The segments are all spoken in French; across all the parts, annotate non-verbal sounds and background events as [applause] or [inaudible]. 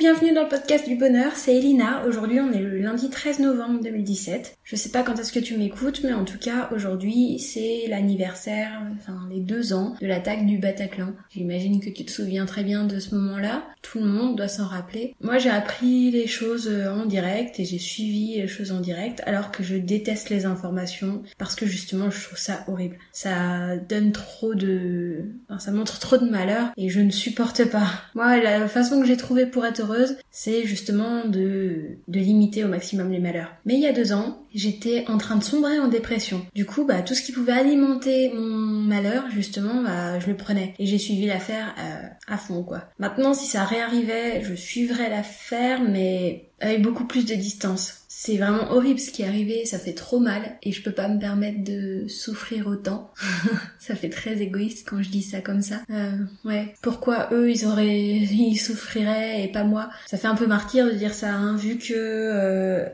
bienvenue dans le podcast du bonheur, c'est Elina. Aujourd'hui on est le lundi 13 novembre 2017. Je sais pas quand est-ce que tu m'écoutes, mais en tout cas aujourd'hui c'est l'anniversaire, enfin les deux ans de l'attaque du Bataclan. J'imagine que tu te souviens très bien de ce moment-là, tout le monde doit s'en rappeler. Moi j'ai appris les choses euh, en direct et j'ai suivi les choses en direct alors que je déteste les informations parce que justement je trouve ça horrible. Ça donne trop de... Enfin, ça montre trop de malheur et je ne supporte pas. Moi la façon que j'ai trouvé pour être c'est justement de, de limiter au maximum les malheurs. Mais il y a deux ans, j'étais en train de sombrer en dépression. Du coup, bah, tout ce qui pouvait alimenter mon malheur, justement, bah, je le prenais. Et j'ai suivi l'affaire euh, à fond, quoi. Maintenant, si ça réarrivait, je suivrais l'affaire, mais avec beaucoup plus de distance. C'est vraiment horrible ce qui est arrivé, ça fait trop mal et je peux pas me permettre de souffrir autant. [laughs] ça fait très égoïste quand je dis ça comme ça. Euh, ouais. Pourquoi eux ils auraient, [laughs] ils souffriraient et pas moi? Ça fait un peu martyr de dire ça, hein, vu que euh,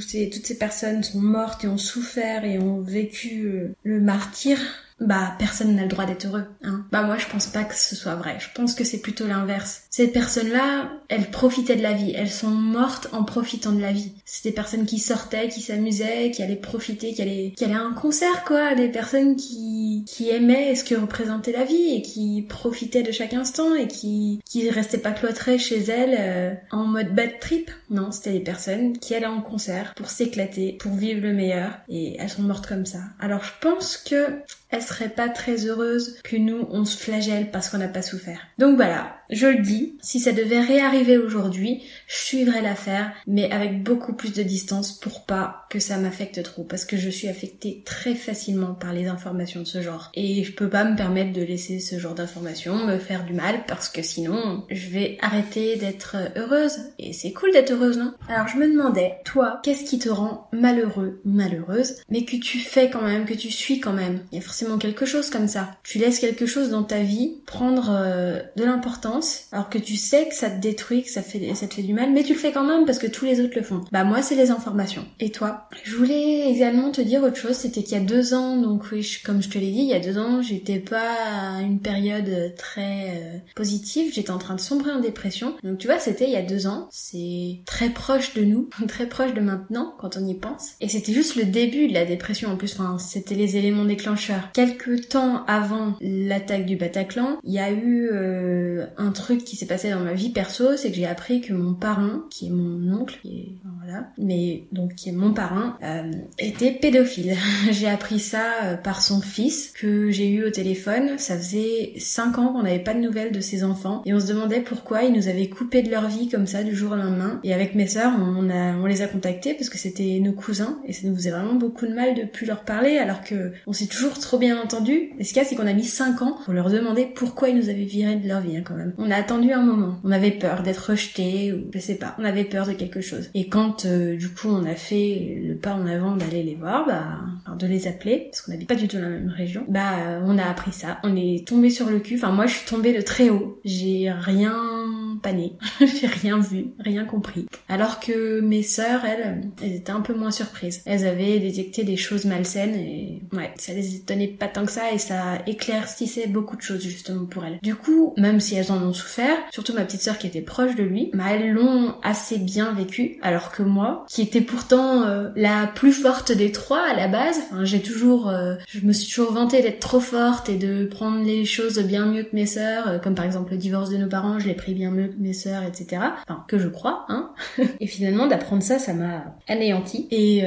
ces, toutes ces personnes sont mortes et ont souffert et ont vécu euh, le martyr bah personne n'a le droit d'être heureux. Hein. Bah moi je pense pas que ce soit vrai. Je pense que c'est plutôt l'inverse. Ces personnes-là, elles profitaient de la vie. Elles sont mortes en profitant de la vie. C'est des personnes qui sortaient, qui s'amusaient, qui allaient profiter, qui allaient, qui allaient à un concert quoi. Des personnes qui, qui aimaient ce que représentait la vie et qui profitaient de chaque instant et qui, qui restaient pas cloîtrées chez elles euh, en mode bad trip. Non, c'était des personnes qui allaient en concert pour s'éclater, pour vivre le meilleur et elles sont mortes comme ça. Alors je pense que elles serait pas très heureuse que nous, on se flagelle parce qu'on n'a pas souffert. Donc voilà, je le dis, si ça devait réarriver aujourd'hui, je suivrais l'affaire, mais avec beaucoup plus de distance pour pas que ça m'affecte trop, parce que je suis affectée très facilement par les informations de ce genre. Et je peux pas me permettre de laisser ce genre d'informations me faire du mal, parce que sinon, je vais arrêter d'être heureuse. Et c'est cool d'être heureuse, non? Alors je me demandais, toi, qu'est-ce qui te rend malheureux, malheureuse, mais que tu fais quand même, que tu suis quand même? Il y a forcément quelque chose comme ça. Tu laisses quelque chose dans ta vie prendre euh, de l'importance, alors que tu sais que ça te détruit, que ça, te fait du mal, mais tu le fais quand même parce que tous les autres le font. Bah moi, c'est les informations. Et toi? Je voulais également te dire autre chose, c'était qu'il y a deux ans, donc oui, comme je te l'ai dit, il y a deux ans, j'étais pas à une période très euh, positive, j'étais en train de sombrer en dépression. Donc tu vois, c'était il y a deux ans, c'est très proche de nous, [laughs] très proche de maintenant, quand on y pense. Et c'était juste le début de la dépression en plus, enfin, c'était les éléments déclencheurs quelques temps avant l'attaque du Bataclan, il y a eu euh, un truc qui s'est passé dans ma vie perso, c'est que j'ai appris que mon parrain, qui est mon oncle, qui est, voilà, mais donc qui est mon parrain, euh, était pédophile. [laughs] j'ai appris ça euh, par son fils que j'ai eu au téléphone. Ça faisait 5 ans qu'on n'avait pas de nouvelles de ses enfants et on se demandait pourquoi ils nous avaient coupé de leur vie comme ça du jour au lendemain. Et avec mes sœurs, on, les a contactés parce que c'était nos cousins et ça nous faisait vraiment beaucoup de mal de plus leur parler alors que on s'est toujours trop bien entendu. Et ce qu'il y a, c'est qu'on a mis 5 ans pour leur demander pourquoi ils nous avaient viré de leur vie, hein, quand même. On a attendu un moment. On avait peur d'être rejetés, ou je sais pas. On avait peur de quelque chose. Et quand, euh, du coup, on a fait le pas en avant d'aller les voir, bah, de les appeler, parce qu'on n'habite pas du tout dans la même région, bah, on a appris ça. On est tombé sur le cul. Enfin, moi, je suis tombée de très haut. J'ai rien pané. [laughs] J'ai rien vu, rien compris. Alors que mes sœurs, elles, elles étaient un peu moins surprises. Elles avaient détecté des choses malsaines et ouais, ça les étonnait pas tant que ça et ça éclaircissait beaucoup de choses justement pour elles. Du coup, même si elles en ont souffert, surtout ma petite sœur qui était proche de lui, bah elles l'ont assez bien vécu alors que moi, qui était pourtant euh, la plus forte des trois à la base, j'ai toujours euh, je me suis toujours vantée d'être trop forte et de prendre les choses bien mieux que mes sœurs, euh, comme par exemple le divorce de nos parents, je l'ai pris bien mieux mes sœurs, etc. Enfin, que je crois, hein. [laughs] et finalement, d'apprendre ça, ça m'a anéanti. Et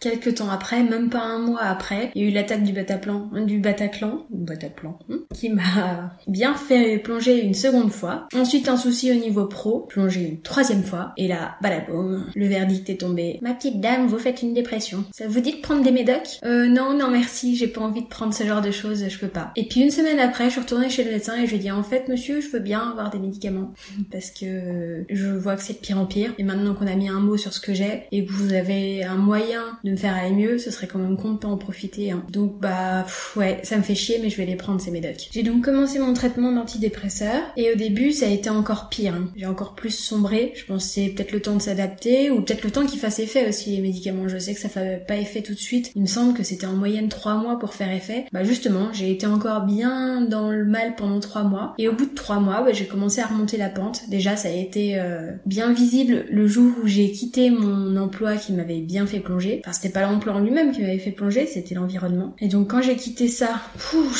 quelques temps après, même pas un mois après, il y a eu l'attaque du Bataclan, du Bataclan, Bataclan, hein, qui m'a [laughs] bien fait plonger une seconde fois. Ensuite, un souci au niveau pro, plonger une troisième fois. Et là, balaboum, le verdict est tombé. Ma petite dame, vous faites une dépression. Ça vous dit de prendre des médocs? Euh, non, non, merci, j'ai pas envie de prendre ce genre de choses, je peux pas. Et puis une semaine après, je suis retournée chez le médecin et je lui ai dit, en fait, monsieur, je veux bien avoir des médicaments. Parce que je vois que c'est de pire en pire. Et maintenant qu'on a mis un mot sur ce que j'ai et que vous avez un moyen de me faire aller mieux, ce serait quand même con de pas en profiter. Hein. Donc bah, ouais, ça me fait chier, mais je vais les prendre ces médocs. J'ai donc commencé mon traitement d'antidépresseur et au début, ça a été encore pire. Hein. J'ai encore plus sombré. Je pensais peut-être le temps de s'adapter ou peut-être le temps qu'il fasse effet aussi les médicaments. Je sais que ça fait pas effet tout de suite. Il me semble que c'était en moyenne trois mois pour faire effet. Bah justement, j'ai été encore bien dans le mal pendant trois mois et au bout de trois mois, bah, j'ai commencé à remonter la pente Déjà, ça a été euh, bien visible le jour où j'ai quitté mon emploi qui m'avait bien fait plonger. Enfin, c'était pas l'emploi en lui-même qui m'avait fait plonger, c'était l'environnement. Et donc, quand j'ai quitté ça,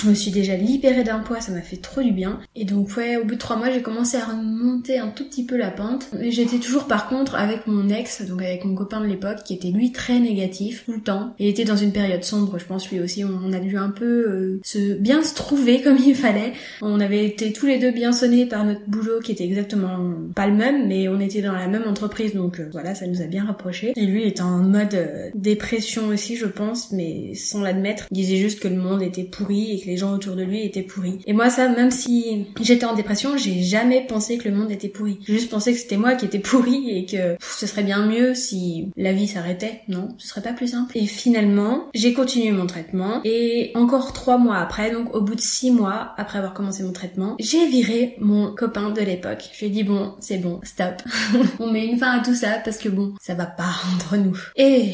je me suis déjà libérée d'un poids, ça m'a fait trop du bien. Et donc, ouais, au bout de trois mois, j'ai commencé à remonter un tout petit peu la pente. Mais j'étais toujours, par contre, avec mon ex, donc avec mon copain de l'époque, qui était lui très négatif tout le temps. Il était dans une période sombre, je pense lui aussi. On a dû un peu euh, se bien se trouver [laughs] comme il fallait. On avait été tous les deux bien sonnés par notre boulot qui était exactement pas le même, mais on était dans la même entreprise, donc euh, voilà, ça nous a bien rapprochés. Et lui était en mode euh, dépression aussi, je pense, mais sans l'admettre. Il disait juste que le monde était pourri et que les gens autour de lui étaient pourris. Et moi, ça, même si j'étais en dépression, j'ai jamais pensé que le monde était pourri. J'ai juste pensé que c'était moi qui étais pourri et que ce serait bien mieux si la vie s'arrêtait. Non, ce serait pas plus simple. Et finalement, j'ai continué mon traitement et encore trois mois après, donc au bout de six mois après avoir commencé mon traitement, j'ai viré mon copain de l'époque. Je lui ai dit bon, c'est bon, stop. [laughs] On met une fin à tout ça parce que bon, ça va pas [laughs] entre nous. Et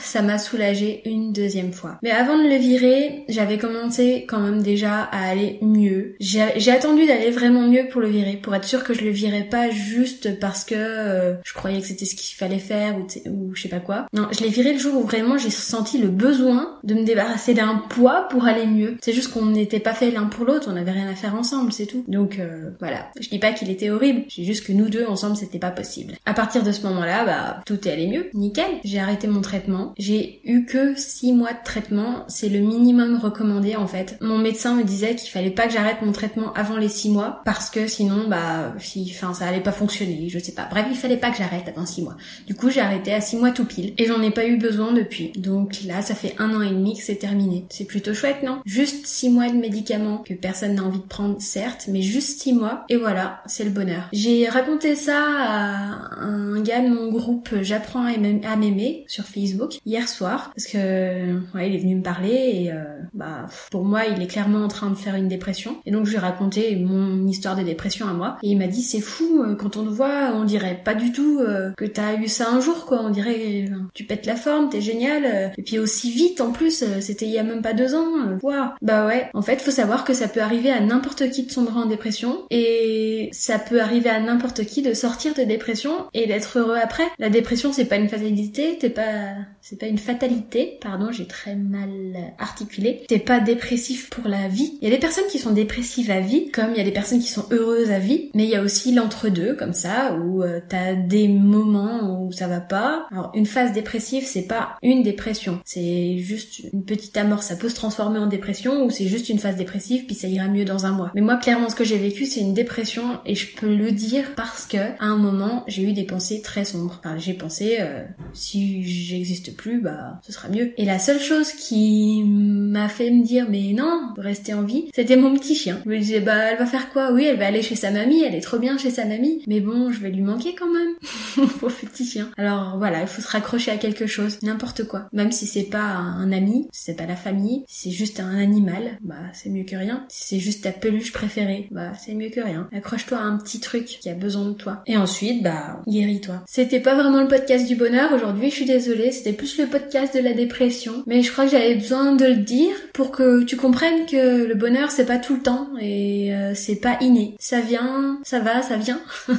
ça m'a soulagé une deuxième fois. Mais avant de le virer, j'avais commencé quand même déjà à aller mieux. J'ai attendu d'aller vraiment mieux pour le virer, pour être sûr que je le virais pas juste parce que euh, je croyais que c'était ce qu'il fallait faire ou, ou je sais pas quoi. Non, je l'ai viré le jour où vraiment j'ai senti le besoin de me débarrasser d'un poids pour aller mieux. C'est juste qu'on n'était pas fait l'un pour l'autre, on n'avait rien à faire ensemble, c'est tout. Donc euh, voilà. Je dis pas qu'il était horrible, j'ai juste que nous deux ensemble c'était pas possible. À partir de ce moment-là, bah tout est allé mieux, nickel. J'ai arrêté mon traitement. J'ai eu que 6 mois de traitement, c'est le minimum recommandé en fait. Mon médecin me disait qu'il fallait pas que j'arrête mon traitement avant les 6 mois parce que sinon bah si enfin ça allait pas fonctionner, je sais pas. Bref, il fallait pas que j'arrête avant 6 mois. Du coup, j'ai arrêté à 6 mois tout pile et j'en ai pas eu besoin depuis. Donc là, ça fait un an et demi que c'est terminé. C'est plutôt chouette, non? Juste 6 mois de médicaments que personne n'a envie de prendre, certes, mais juste 6 mois et voilà, c'est le bonheur. J'ai raconté ça à un gars de mon groupe J'apprends à m'aimer sur Facebook hier soir parce que ouais, il est venu me parler et euh, bah pour moi, il est clairement en train de faire une dépression et donc je lui ai raconté mon histoire de dépression à moi et il m'a dit c'est fou euh, quand on te voit, on dirait pas du tout euh, que t'as eu ça un jour quoi, on dirait tu pètes la forme, t'es génial et puis aussi vite en plus, c'était il y a même pas deux ans. Waouh. Bah ouais, en fait, faut savoir que ça peut arriver à n'importe qui de sombrer en dépression et ça peut arriver à n'importe qui de sortir de dépression et d'être heureux après. La dépression, c'est pas une fatalité, t'es pas, c'est pas une fatalité, pardon, j'ai très mal articulé. T'es pas dépressif pour la vie. Il y a des personnes qui sont dépressives à vie, comme il y a des personnes qui sont heureuses à vie, mais il y a aussi l'entre-deux, comme ça, où euh, t'as des moments où ça va pas. Alors, une phase dépressive, c'est pas une dépression, c'est juste une petite amorce. Ça peut se transformer en dépression ou c'est juste une phase dépressive puis ça ira mieux dans un mois. Mais moi, clairement, ce que j'ai vécu, c'est une dépression et je peux le dire parce que à un moment, j'ai eu des pensées très sombres. Enfin, j'ai pensé euh, si j'existe plus, bah ce sera mieux. Et la seule chose qui m'a fait me dire mais non, rester en vie, c'était mon petit chien. Je me disais bah elle va faire quoi? Oui, elle va aller chez sa mamie, elle est trop bien chez sa mamie, mais bon, je vais lui manquer quand même. [laughs] Pauvre petit chien. Alors voilà, il faut se raccrocher à quelque chose, n'importe quoi. Même si c'est pas un ami, si c'est pas la famille, si c'est juste un animal, bah c'est mieux que rien. Si c'est juste ta peluche préférée, bah c'est mieux que rien. Accroche-toi à un petit truc qui a besoin de toi. Et ensuite, bah, guéris-toi. C'était pas vraiment le podcast du bonheur aujourd'hui, je suis désolée, c'était plus le podcast de la dépression. Mais je crois que j'avais besoin de le dire pour que tu comprennes que le bonheur c'est pas tout le temps et euh, c'est pas inné. Ça vient, ça va, ça vient. [laughs]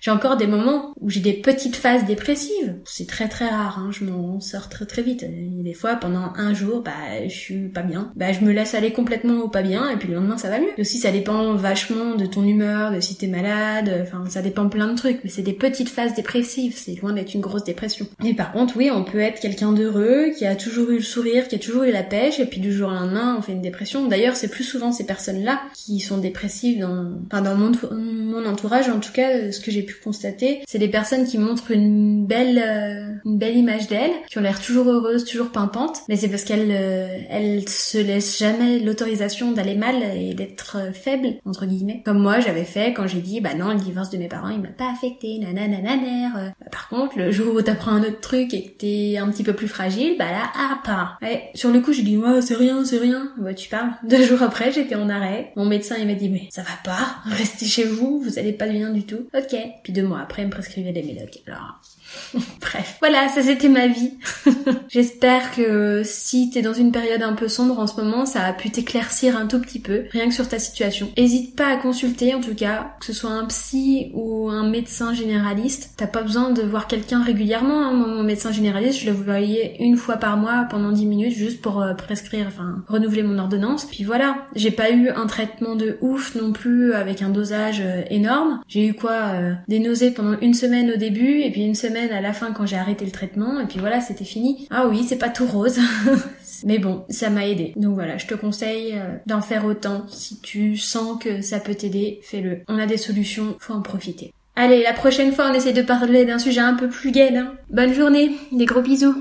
j'ai encore des moments où j'ai des petites phases dépressives. C'est très très rare, hein. je m'en sors très très vite. des fois, pendant un jour, bah, je suis pas bien. Bah, je me laisse aller complètement au pas bien et puis le lendemain ça va mieux. aussi, ça dépend vachement de ton humeur, de si t'es malade, enfin ça dépend plein de trucs, mais c'est des petites phases dépressives, c'est loin d'être une grosse dépression. Et par contre, oui, on peut être quelqu'un d'heureux, qui a toujours eu le sourire, qui a toujours eu la pêche, et puis du jour au lendemain, on fait une dépression. D'ailleurs, c'est plus souvent ces personnes-là qui sont dépressives dans, enfin dans mon, mon entourage, en tout cas, ce que j'ai pu constater, c'est des personnes qui montrent une belle, euh, une belle image d'elles, qui ont l'air toujours heureuses, toujours pimpantes, mais c'est parce qu'elles, euh, elles se laissent jamais l'autorisation d'aller mal et d'être euh, faibles entre guillemets. Comme moi, j'avais fait quand j'ai dit, bah non, le divorce de mes parents, il m'a pas affecté, nanana. Euh, bah, par contre, le jour où t'apprends un autre truc et que t'es un petit peu plus fragile, bah là, ah, pas. Ouais, sur le coup, j'ai dit, ouais, c'est rien, c'est rien. Bah, tu parles. [laughs] Deux jours après, j'étais en arrêt. Mon médecin, il m'a dit, mais ça va pas, restez chez vous, vous allez pas bien du tout. Ok. Puis deux mois après, il me prescrivait des médocs. Alors, [laughs] Bref, voilà, ça c'était ma vie. [laughs] J'espère que si t'es dans une période un peu sombre en ce moment, ça a pu t'éclaircir un tout petit peu, rien que sur ta situation. Hésite pas à consulter en tout cas, que ce soit un psy ou un médecin généraliste, t'as pas besoin de voir quelqu'un régulièrement. Hein. Mon médecin généraliste, je le voyais une fois par mois pendant 10 minutes juste pour euh, prescrire, enfin renouveler mon ordonnance. Puis voilà, j'ai pas eu un traitement de ouf non plus avec un dosage euh, énorme. J'ai eu quoi euh, Des nausées pendant une semaine au début et puis une semaine à la fin quand j'ai arrêté le traitement et puis voilà, c'était fini. Ah oui, c'est pas tout rose. [laughs] Mais bon, ça m'a aidé. Donc voilà, je te conseille d'en faire autant. Si tu sens que ça peut t'aider, fais-le. On a des solutions, faut en profiter. Allez, la prochaine fois, on essaie de parler d'un sujet un peu plus gai. Hein. Bonne journée, des gros bisous.